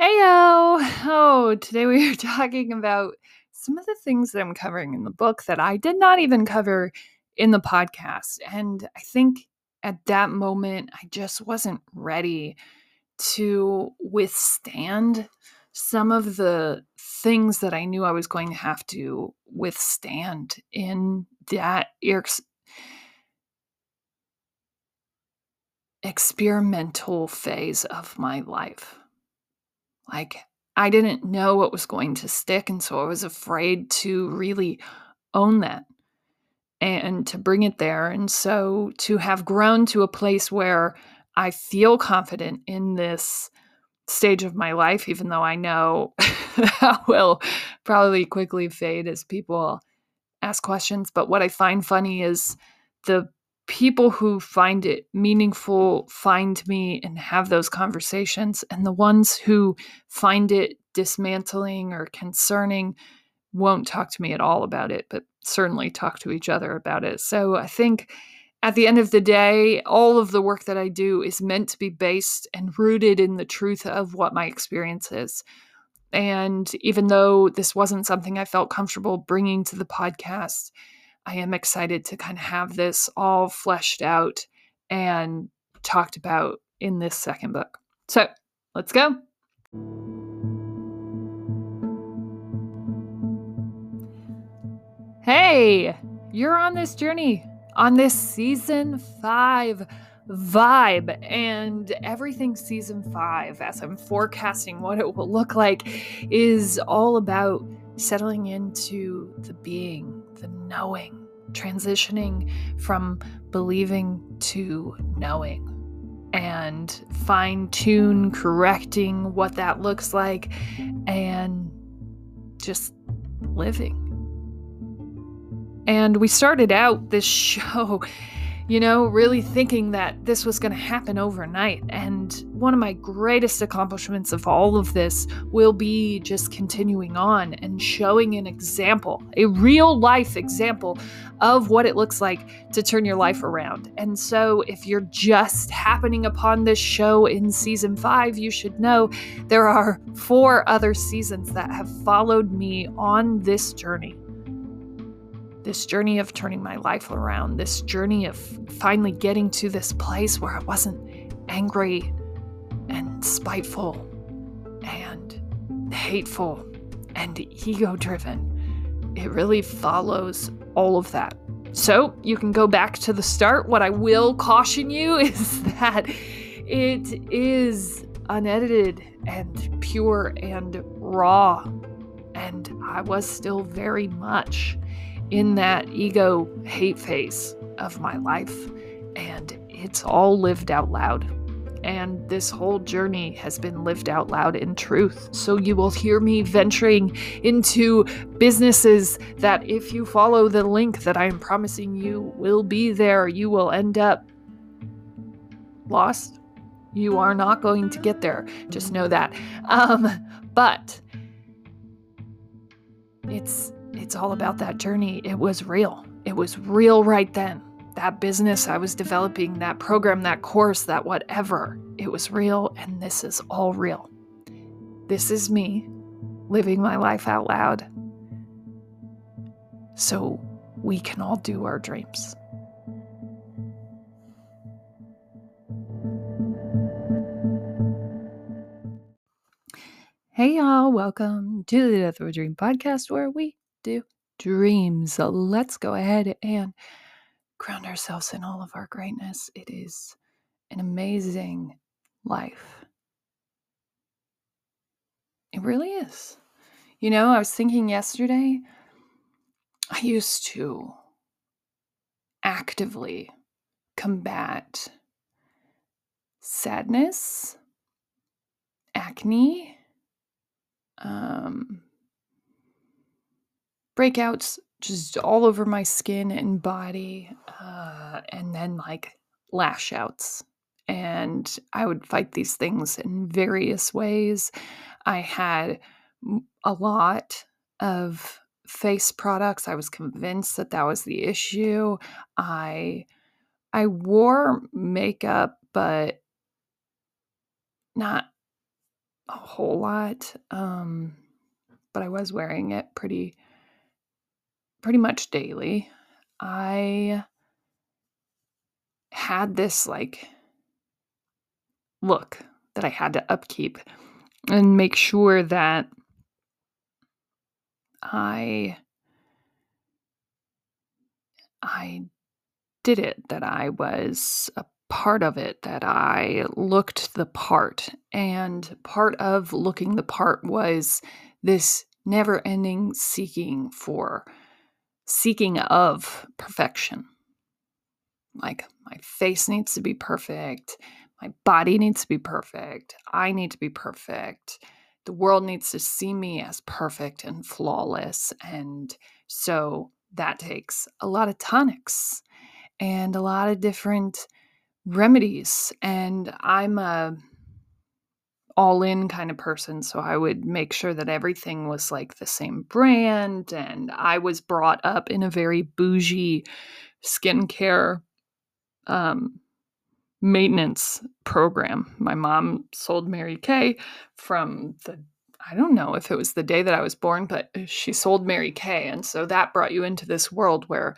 Heyo! Oh, today we are talking about some of the things that I'm covering in the book that I did not even cover in the podcast. And I think at that moment, I just wasn't ready to withstand some of the things that I knew I was going to have to withstand in that ex- experimental phase of my life. Like, I didn't know what was going to stick. And so I was afraid to really own that and to bring it there. And so to have grown to a place where I feel confident in this stage of my life, even though I know that will probably quickly fade as people ask questions. But what I find funny is the people who find it meaningful find me and have those conversations, and the ones who find it dismantling or concerning won't talk to me at all about it, but certainly talk to each other about it. So I think at the end of the day, all of the work that I do is meant to be based and rooted in the truth of what my experience is. And even though this wasn't something I felt comfortable bringing to the podcast, I am excited to kind of have this all fleshed out and talked about in this second book. So let's go. Hey, you're on this journey, on this season five vibe and everything season five, as I'm forecasting what it will look like, is all about settling into the being, the knowing, transitioning from believing to knowing and fine tune correcting what that looks like and just living. And we started out this show you know, really thinking that this was going to happen overnight. And one of my greatest accomplishments of all of this will be just continuing on and showing an example, a real life example of what it looks like to turn your life around. And so, if you're just happening upon this show in season five, you should know there are four other seasons that have followed me on this journey this journey of turning my life around, this journey of finally getting to this place where I wasn't angry and spiteful and hateful and ego driven. It really follows all of that. So you can go back to the start. What I will caution you is that it is unedited and pure and raw. And I was still very much in that ego hate phase of my life. And it's all lived out loud. And this whole journey has been lived out loud in truth. So you will hear me venturing into businesses that, if you follow the link that I am promising you, will be there. You will end up lost. You are not going to get there. Just know that. Um, but it's it's all about that journey. It was real. It was real right then. That business I was developing, that program, that course, that whatever, it was real, and this is all real. This is me living my life out loud so we can all do our dreams. Hey, y'all, welcome to the Death of a Dream podcast where we do dreams. So let's go ahead and ground ourselves in all of our greatness. It is an amazing life. It really is. You know, I was thinking yesterday, I used to actively combat sadness, acne, um, breakouts just all over my skin and body, uh, and then like lash outs. And I would fight these things in various ways. I had a lot of face products. I was convinced that that was the issue. I I wore makeup, but not a whole lot. Um, but I was wearing it pretty pretty much daily. I had this like look that I had to upkeep and make sure that I I did it, that I was a part of it, that I looked the part. And part of looking the part was this never ending seeking for, seeking of perfection. Like, my face needs to be perfect. My body needs to be perfect. I need to be perfect. The world needs to see me as perfect and flawless. And so that takes a lot of tonics and a lot of different remedies. And I'm a all in kind of person. So I would make sure that everything was like the same brand. And I was brought up in a very bougie skincare um, maintenance program. My mom sold Mary Kay from the I don't know if it was the day that I was born, but she sold Mary Kay. And so that brought you into this world where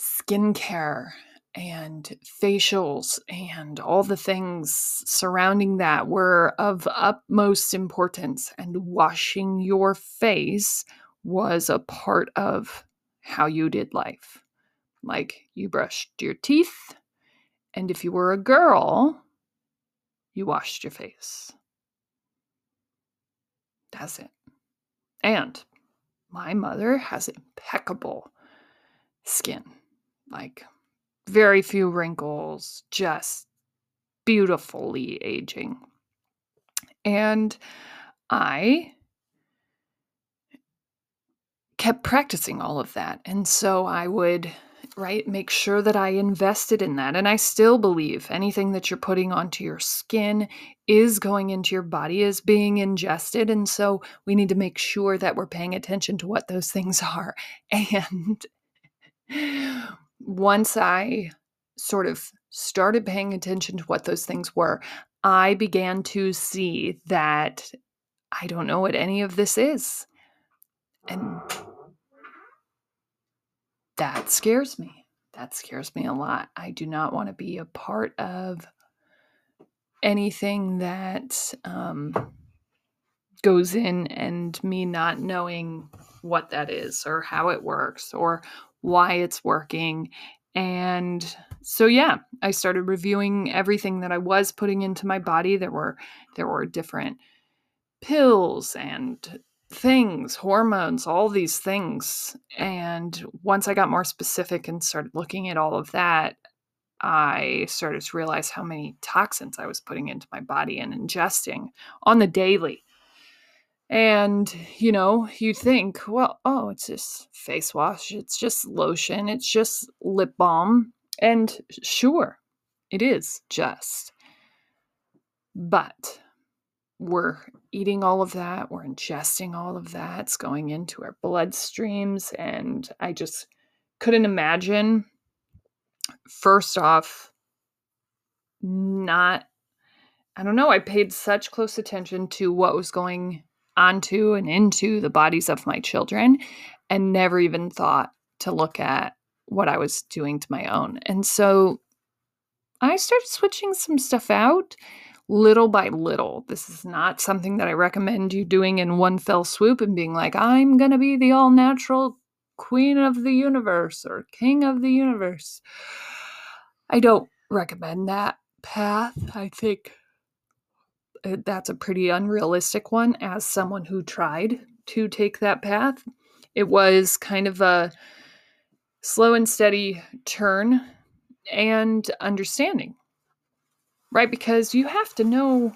skincare and facials and all the things surrounding that were of utmost importance. And washing your face was a part of how you did life. Like you brushed your teeth, and if you were a girl, you washed your face. That's it. And my mother has impeccable skin. Like very few wrinkles, just beautifully aging. And I kept practicing all of that. And so I would, right, make sure that I invested in that. And I still believe anything that you're putting onto your skin is going into your body, is being ingested. And so we need to make sure that we're paying attention to what those things are. And once I sort of started paying attention to what those things were, I began to see that I don't know what any of this is. And that scares me. That scares me a lot. I do not want to be a part of anything that um, goes in and me not knowing what that is or how it works or why it's working. And so yeah, I started reviewing everything that I was putting into my body. There were there were different pills and things, hormones, all these things. And once I got more specific and started looking at all of that, I started to realize how many toxins I was putting into my body and ingesting on the daily. And, you know, you think, well, oh, it's just face wash, it's just lotion, it's just lip balm. And sure, it is just. But we're eating all of that, we're ingesting all of that, it's going into our bloodstreams. And I just couldn't imagine, first off, not, I don't know, I paid such close attention to what was going onto and into the bodies of my children and never even thought to look at what I was doing to my own. And so I started switching some stuff out little by little. This is not something that I recommend you doing in one fell swoop and being like, I'm going to be the all natural queen of the universe or king of the universe. I don't recommend that path. I think Uh, that's a pretty unrealistic one as someone who tried to take that path. It was kind of a slow and steady turn and understanding, right? Because you have to know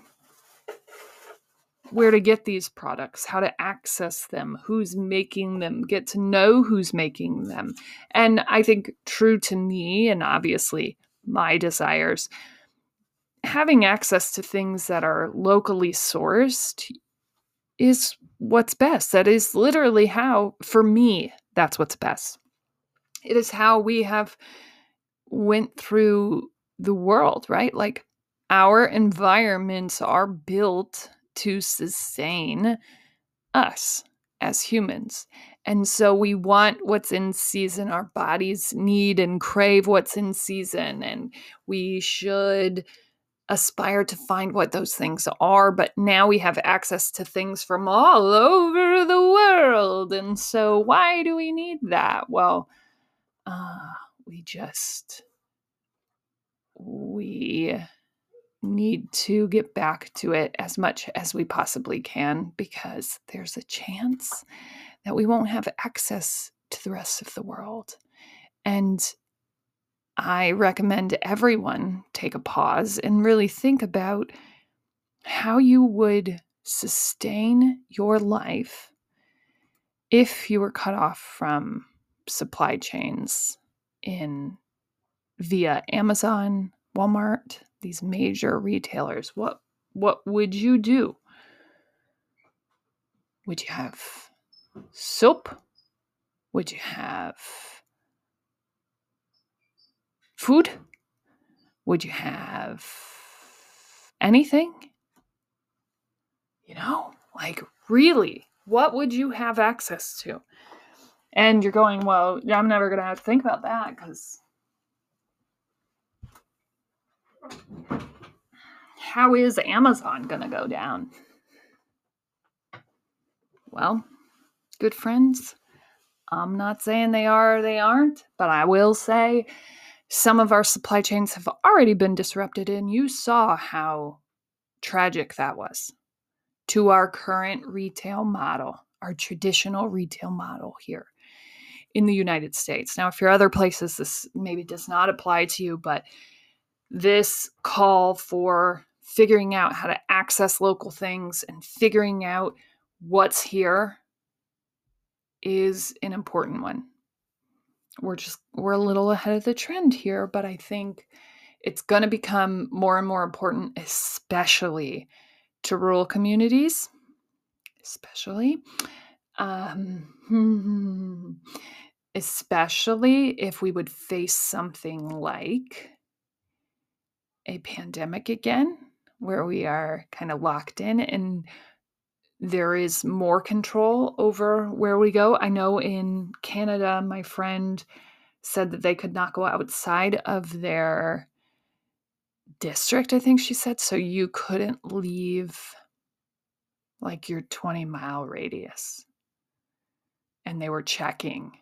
where to get these products, how to access them, who's making them, get to know who's making them. And I think, true to me, and obviously my desires, having access to things that are locally sourced is what's best. That is literally how, for me, that's what's best. It is how we have went through the world, right? Like our environments are built to sustain us as humans. And so we want what's in season. Our bodies need and crave what's in season. And we should aspire to find what those things are. But now we have access to things from all over the world. And so why do we need that? Well, uh, we just, we need to get back to it as much as we possibly can because there's a chance that we won't have access to the rest of the world. And I recommend everyone take a pause and really think about how you would sustain your life if you were cut off from supply chains in via Amazon, Walmart, these major retailers, what what would you do? Would you have soap? Would you have food? Would you have anything? You know, like really, what would you have access to? And you're going, well, I'm never going to have to think about that because how is Amazon going to go down? Well, good friends, I'm not saying they are or they aren't, but I will say some of our supply chains have already been disrupted, and you saw how tragic that was to our current retail model, our traditional retail model here in the United States. Now, if you're other places, this maybe does not apply to you, but this call for figuring out how to access local things and figuring out what's here is an important one. We're just we're a little ahead of the trend here, but I think it's going to become more and more important especially to rural communities, especially um, especially if we would face something like a pandemic again, where we are kind of locked in and there is more control over where we go. I know in Canada, my friend said that they could not go outside of their district, I think she said. So you couldn't leave like your 20 mile radius. And they were checking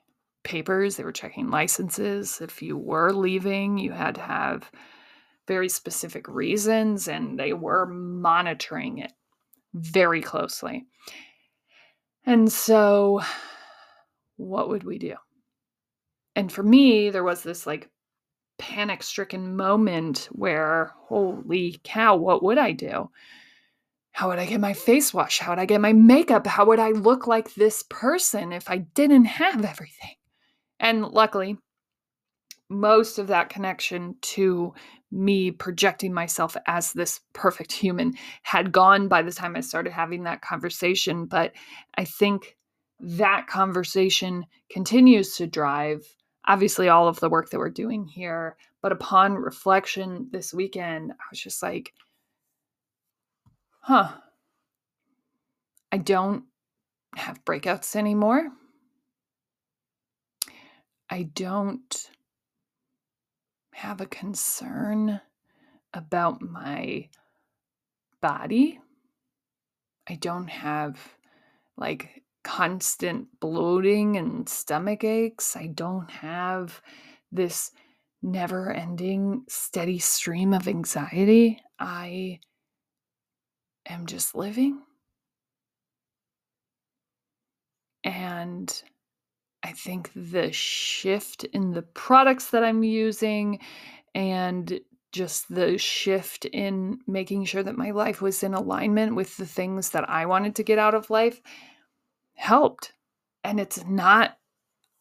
papers, they were checking licenses. If you were leaving, you had to have very specific reasons and they were monitoring it very closely. And so, what would we do? And for me, there was this like panic stricken moment where, holy cow, what would I do? How would I get my face wash? How would I get my makeup? How would I look like this person if I didn't have everything? And luckily, most of that connection to me projecting myself as this perfect human had gone by the time I started having that conversation. But I think that conversation continues to drive, obviously, all of the work that we're doing here. But upon reflection this weekend, I was just like, huh, I don't have breakouts anymore. I don't have a concern about my body. I don't have like constant bloating and stomach aches. I don't have this never ending steady stream of anxiety. I am just living. And I think the shift in the products that I'm using and just the shift in making sure that my life was in alignment with the things that I wanted to get out of life helped. And it's not,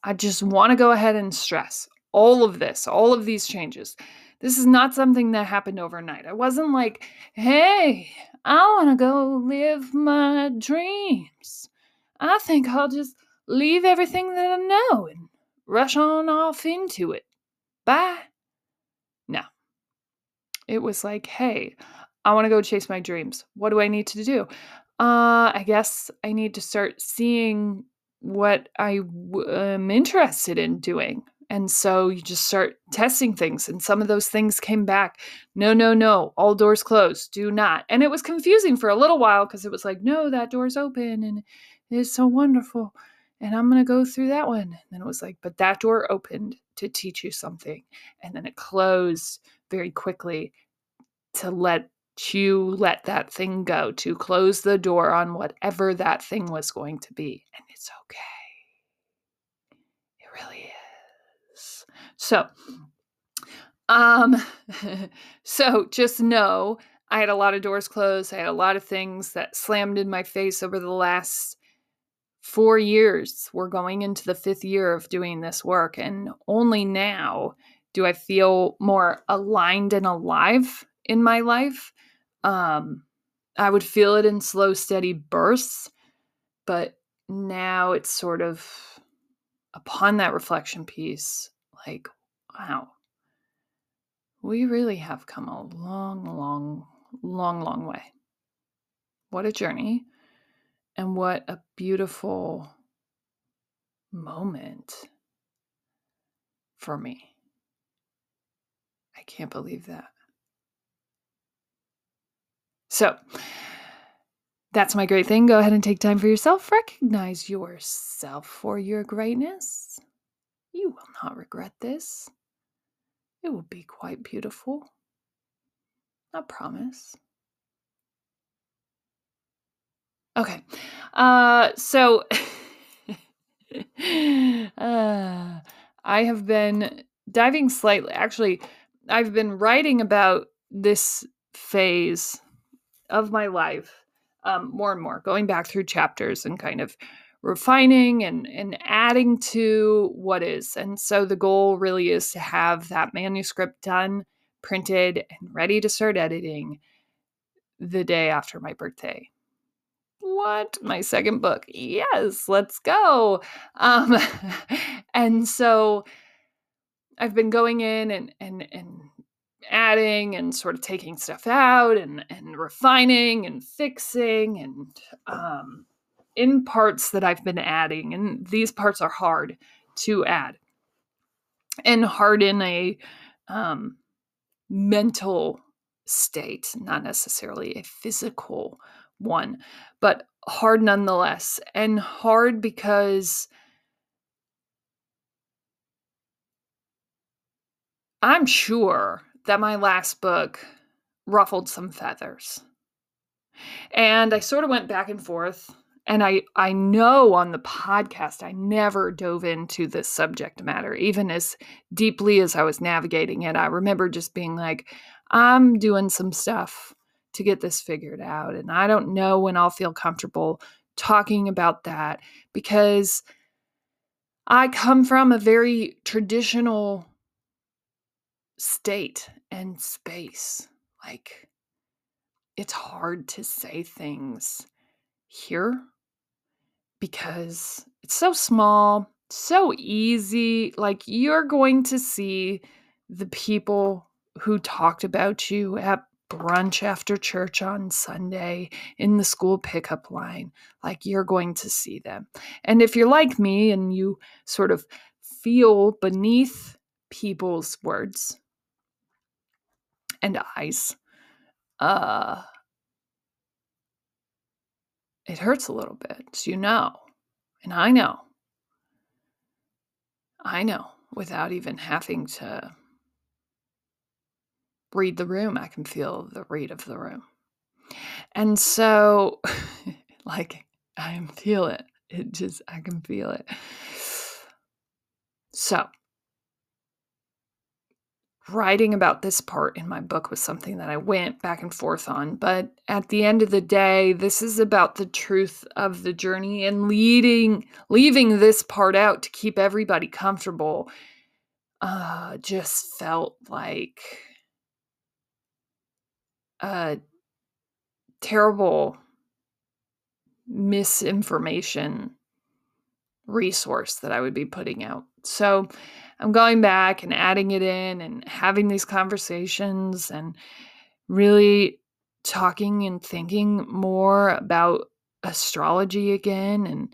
I just want to go ahead and stress all of this, all of these changes. This is not something that happened overnight. I wasn't like, hey, I want to go live my dreams. I think I'll just leave everything that I know and rush on off into it. Bye. No. It was like, hey, I want to go chase my dreams. What do I need to do? Uh, I guess I need to start seeing what I w- am interested in doing. And so you just start testing things. And some of those things came back. No, no, no. All doors closed. Do not. And it was confusing for a little while because it was like, no, that door's open and it's so wonderful. And I'm going to go through that one. And then it was like, but that door opened to teach you something. And then it closed very quickly to let you let that thing go, to close the door on whatever that thing was going to be. And it's okay. It really is. So, um, so just know I had a lot of doors closed. I had a lot of things that slammed in my face over the last four years. We're going into the fifth year of doing this work. And only now do I feel more aligned and alive in my life. Um, I would feel it in slow, steady bursts, but now it's sort of upon that reflection piece, like, wow, we really have come a long, long, long, long way. What a journey, and what a beautiful moment for me. I can't believe that. So that's my great thing. Go ahead and take time for yourself. Recognize yourself for your greatness. You will not regret this. It will be quite beautiful. I promise. Okay. Uh, so uh, I have been diving slightly. Actually, I've been writing about this phase of my life um, more and more, going back through chapters and kind of refining and, and adding to what is. And so the goal really is to have that manuscript done, printed, and ready to start editing the day after my birthday. What? My second book. Yes, let's go. Um, and so I've been going in and and and adding and sort of taking stuff out and and refining and fixing and um, in parts that I've been adding and these parts are hard to add and hard in a um, mental state, not necessarily a physical one, but hard nonetheless, and hard because I'm sure that my last book ruffled some feathers. And I sort of went back and forth. And I, I know on the podcast, I never dove into this subject matter, even as deeply as I was navigating it. I remember just being like, I'm doing some stuff to get this figured out. And I don't know when I'll feel comfortable talking about that because I come from a very traditional state and space. Like, it's hard to say things here because it's so small, so easy. Like, you're going to see the people who talked about you at brunch after church on Sunday in the school pickup line. Like, you're going to see them. And if you're like me and you sort of feel beneath people's words, and eyes. Uh, it hurts a little bit, you know. And I know. I know without even having to read the room, I can feel the read of the room. And so, like, I feel it. It just, I can feel it. So, writing about this part in my book was something that I went back and forth on. But at the end of the day, this is about the truth of the journey and leading leaving this part out to keep everybody comfortable. Uh just felt like a terrible misinformation resource that I would be putting out. So I'm going back and adding it in and having these conversations and really talking and thinking more about astrology again and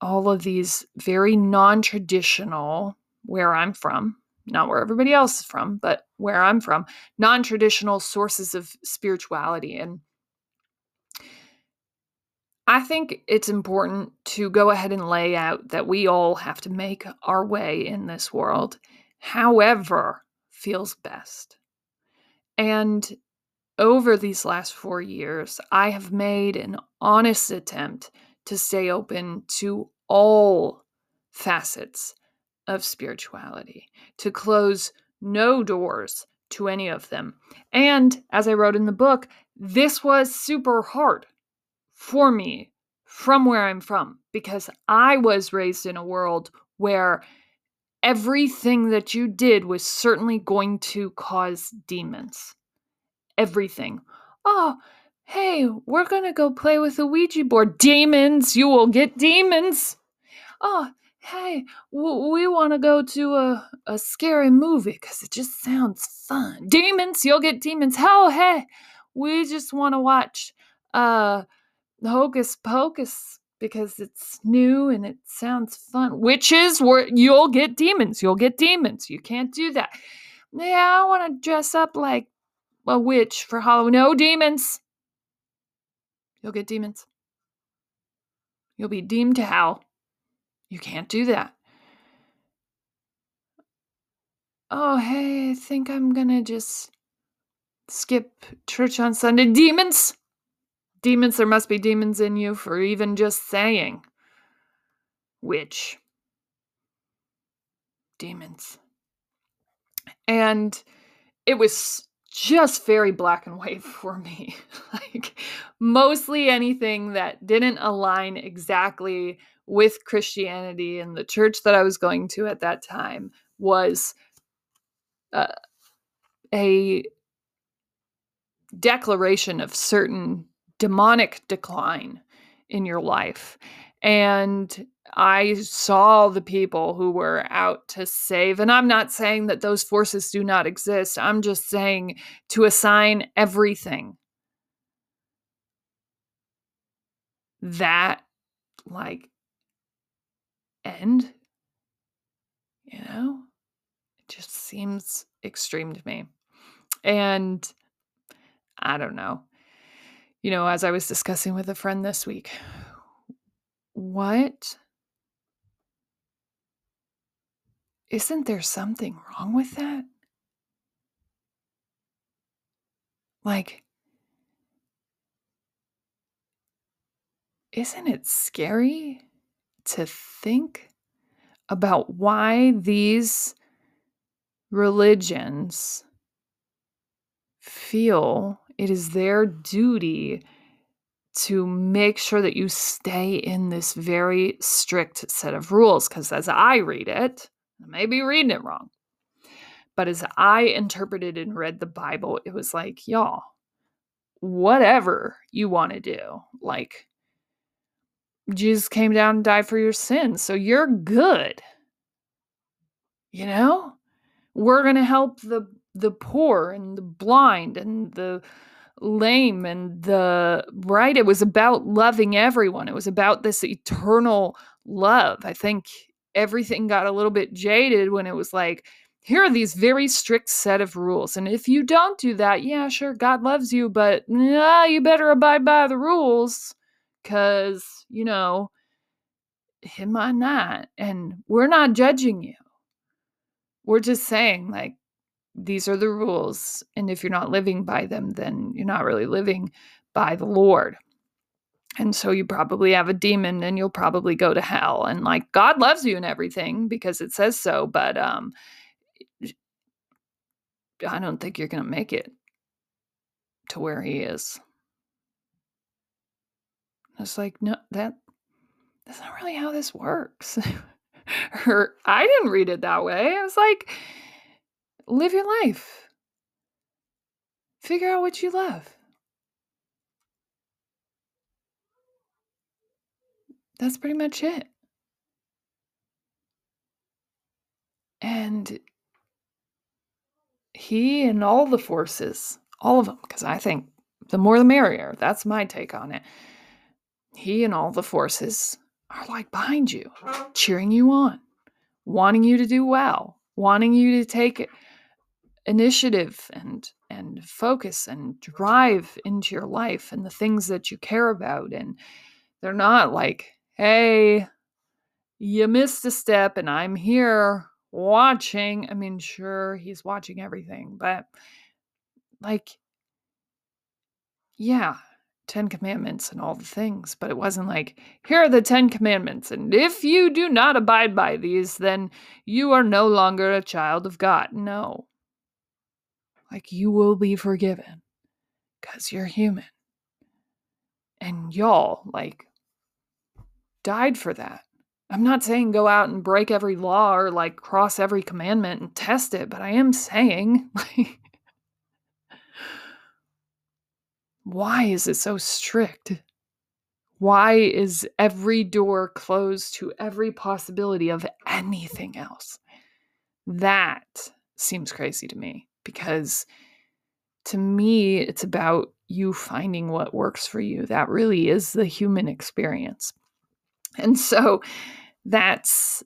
all of these very non traditional, where I'm from, not where everybody else is from, but where I'm from, non traditional sources of spirituality. And I think it's important to go ahead and lay out that we all have to make our way in this world, however, feels best. And over these last four years, I have made an honest attempt to stay open to all facets of spirituality, to close no doors to any of them. And as I wrote in the book, this was super hard for me from where I'm from because I was raised in a world where everything that you did was certainly going to cause demons. Everything. Oh, hey, we're going to go play with the Ouija board. Demons, you will get demons. Oh, hey, w- we want to go to a, a scary movie because it just sounds fun. Demons, you'll get demons. Oh, hey, we just want to watch uh, Hocus Pocus because it's new and it sounds fun. Witches, where you'll get demons. You'll get demons. You can't do that. Yeah, I want to dress up like a witch for Halloween. No demons. You'll get demons. You'll be deemed to hell. You can't do that. Oh, hey, I think I'm gonna just skip church on Sunday. Demons! Demons, there must be demons in you for even just saying. Which? Demons. And it was just very black and white for me. like mostly anything that didn't align exactly with Christianity and the church that I was going to at that time was uh, a declaration of certain demonic decline in your life. And I saw the people who were out to save. And I'm not saying that those forces do not exist. I'm just saying to assign everything that, like, end, you know, it just seems extreme to me. And I don't know. You know, as I was discussing with a friend this week, what Isn't there something wrong with that? Like, isn't it scary to think about why these religions feel it is their duty to make sure that you stay in this very strict set of rules? Because as I read it, I may be reading it wrong. But as I interpreted and read the Bible, it was like, y'all, whatever you want to do, like, Jesus came down and died for your sins, so you're good. You know? We're going to help the the poor and the blind and the lame and the right it was about loving everyone it was about this eternal love i think everything got a little bit jaded when it was like, here are these very strict set of rules. And if you don't do that, yeah, sure, God loves you, but nah, you better abide by the rules because, you know, he might not. And we're not judging you. We're just saying, like, these are the rules. And if you're not living by them, then you're not really living by the Lord and so you probably have a demon and you'll probably go to hell and like god loves you and everything because it says so but um i don't think you're going to make it to where he is it's like no that that's not really how this works or i didn't read it that way i was like live your life figure out what you love That's pretty much it. And he and all the forces, all of them, because I think the more the merrier. That's my take on it. He and all the forces are like behind you, cheering you on, wanting you to do well, wanting you to take initiative and and focus and drive into your life and the things that you care about. And they're not like hey you missed a step and i'm here watching. I mean sure he's watching everything but like yeah 10 commandments and all the things but it wasn't like here are the 10 commandments and if you do not abide by these then you are no longer a child of god no like you will be forgiven because you're human. And y'all, like, died for that. I'm not saying go out and break every law or like cross every commandment and test it, but I am saying, like, why is it so strict? Why is every door closed to every possibility of anything else? That seems crazy to me because to me, it's about you finding what works for you. That really is the human experience. And so that's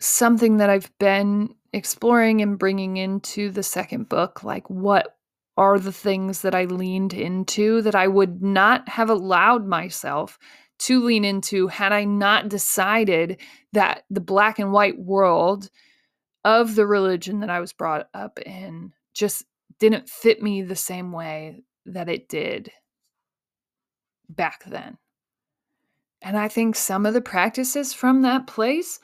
something that I've been exploring and bringing into the second book. Like, what are the things that I leaned into that I would not have allowed myself to lean into had I not decided that the black and white world of the religion that I was brought up in just didn't fit me the same way that it did back then. And I think some of the practices from that place,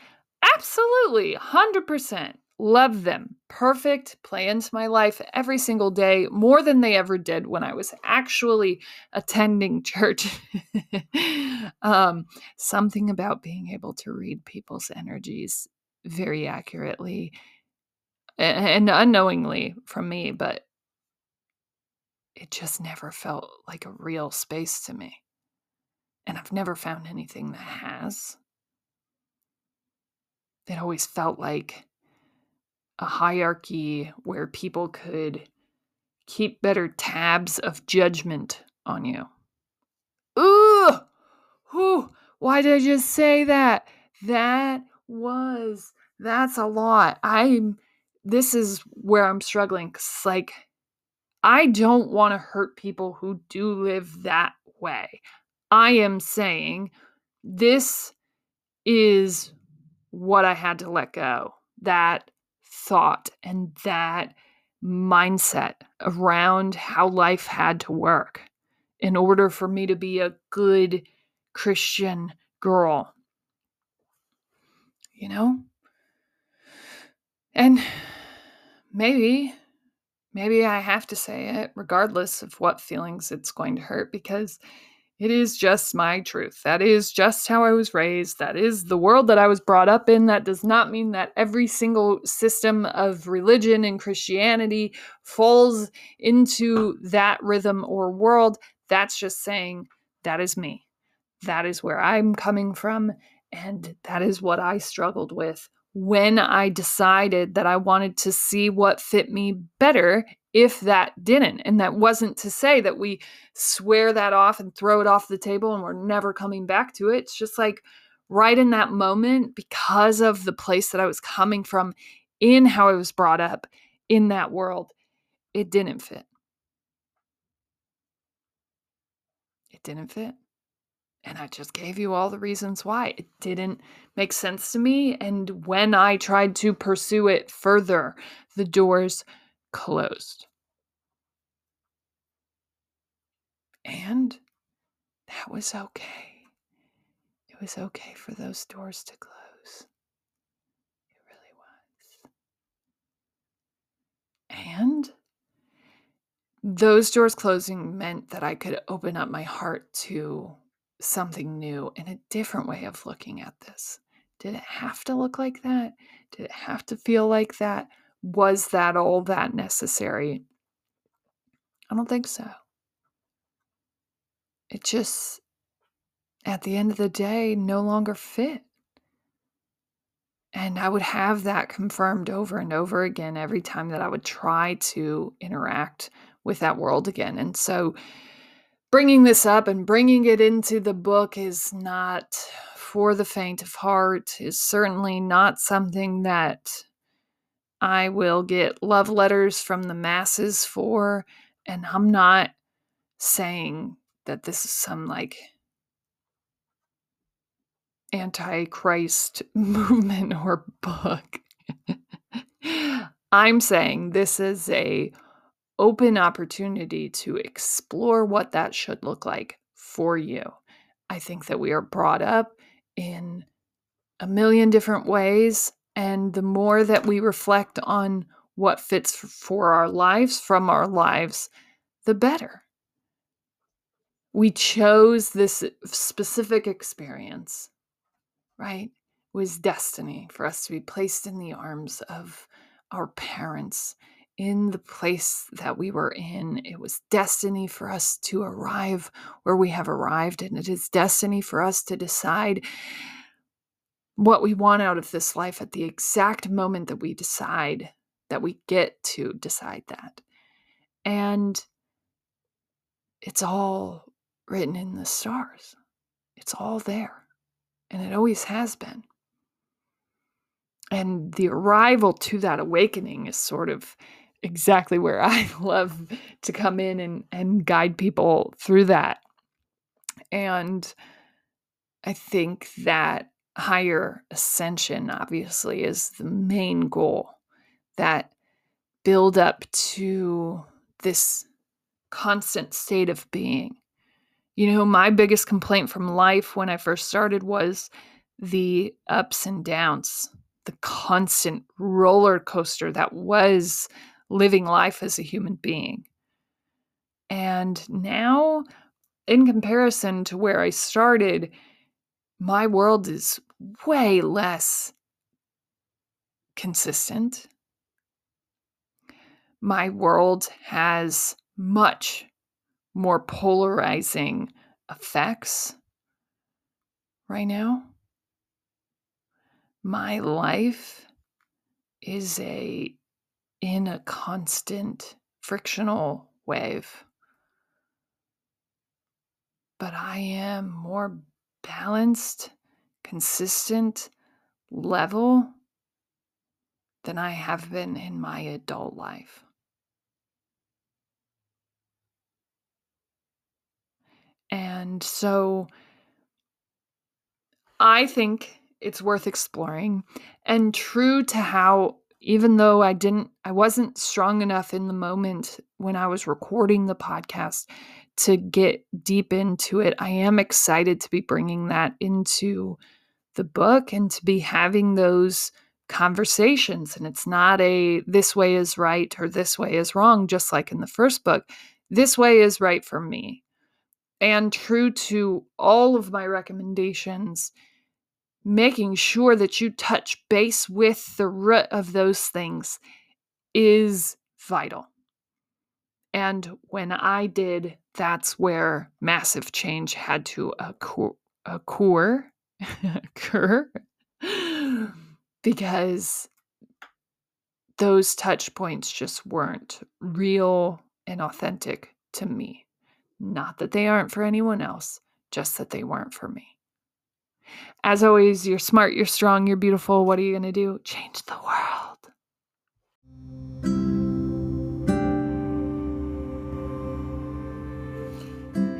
absolutely, 100%, love them. Perfect, play into my life every single day, more than they ever did when I was actually attending church. um, something about being able to read people's energies very accurately and unknowingly from me, but it just never felt like a real space to me. And I've never found anything that has. It always felt like a hierarchy where people could keep better tabs of judgment on you. Ooh, ooh, why did I just say that? That was that's a lot. I'm this is where I'm struggling cuz like I don't want to hurt people who do live that way. I am saying this is what I had to let go. That thought and that mindset around how life had to work in order for me to be a good Christian girl you know? And maybe, maybe I have to say it regardless of what feelings it's going to hurt because it is just my truth. That is just how I was raised. That is the world that I was brought up in. That does not mean that every single system of religion and Christianity falls into that rhythm or world. That's just saying that is me. That is where I'm coming from. And that is what I struggled with when I decided that I wanted to see what fit me better if that didn't. And that wasn't to say that we swear that off and throw it off the table and we're never coming back to it. It's just like right in that moment, because of the place that I was coming from, in how I was brought up in that world, it didn't fit. It didn't fit. And I just gave you all the reasons why it didn't make sense to me. And when I tried to pursue it further, the doors closed. And that was okay. It was okay for those doors to close. It really was. And those doors closing meant that I could open up my heart to something new and a different way of looking at this. Did it have to look like that? Did it have to feel like that? Was that all that necessary? I don't think so. It just, at the end of the day, no longer fit. And I would have that confirmed over and over again every time that I would try to interact with that world again. And so bringing this up and bringing it into the book is not for the faint of heart, is certainly not something that I will get love letters from the masses for. And I'm not saying that this is some like antichrist movement or book. I'm saying this is a open opportunity to explore what that should look like for you. I think that we are brought up in a million different ways and the more that we reflect on what fits for our lives from our lives, the better. We chose this uh, specific experience right? It was destiny for us to be placed in the arms of our parents in the place that we were in. It was destiny for us to arrive where we have arrived, and it is destiny for us to decide what we want out of this life at the exact moment that we decide that we get to decide that. And it's all written in the stars, it's all there and it always has been. And the arrival to that awakening is sort of exactly where I love to come in and, and guide people through that. And I think that higher ascension, obviously, is the main goal. That build up to this constant state of being you know, my biggest complaint from life when I first started was the ups and downs, the constant roller coaster that was living life as a human being. And now, in comparison to where I started, my world is way less consistent. My world has much more polarizing effects right now. My life is a in a constant frictional wave. But I am more balanced, consistent level than I have been in my adult life. And so I think it's worth exploring. And true to how, even though I didn't, I wasn't strong enough in the moment when I was recording the podcast to get deep into it, I am excited to be bringing that into the book and to be having those conversations. And it's not a this way is right or this way is wrong, just like in the first book. This way is right for me and true to all of my recommendations, making sure that you touch base with the root of those things is vital. And when I did, that's where massive change had to occur, occur, occur because those touch points just weren't real and authentic to me. Not that they aren't for anyone else, just that they weren't for me. As always, you're smart, you're strong, you're beautiful. What are you going to do? Change the world.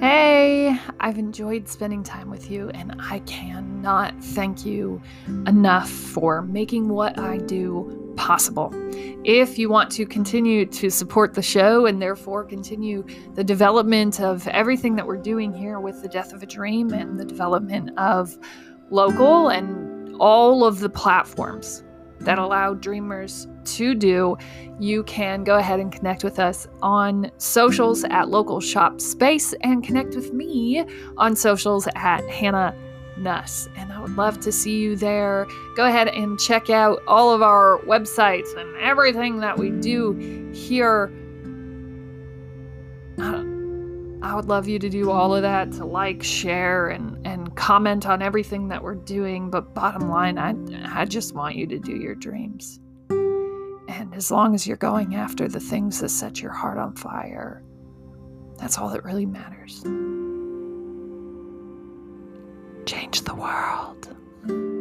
Hey, I've enjoyed spending time with you, and I cannot thank you enough for making what I do possible. If you want to continue to support the show and therefore continue the development of everything that we're doing here with the Death of a Dream and the development of local and all of the platforms that allow dreamers to do, you can go ahead and connect with us on socials at local shop space and connect with me on socials at Hannah Nuss. And I would love to see you there. Go ahead and check out all of our websites and everything that we do here. I would love you to do all of that to like, share, and, and comment on everything that we're doing, but bottom line, I, I just want you to do your dreams. And as long as you're going after the things that set your heart on fire, that's all that really matters change the world.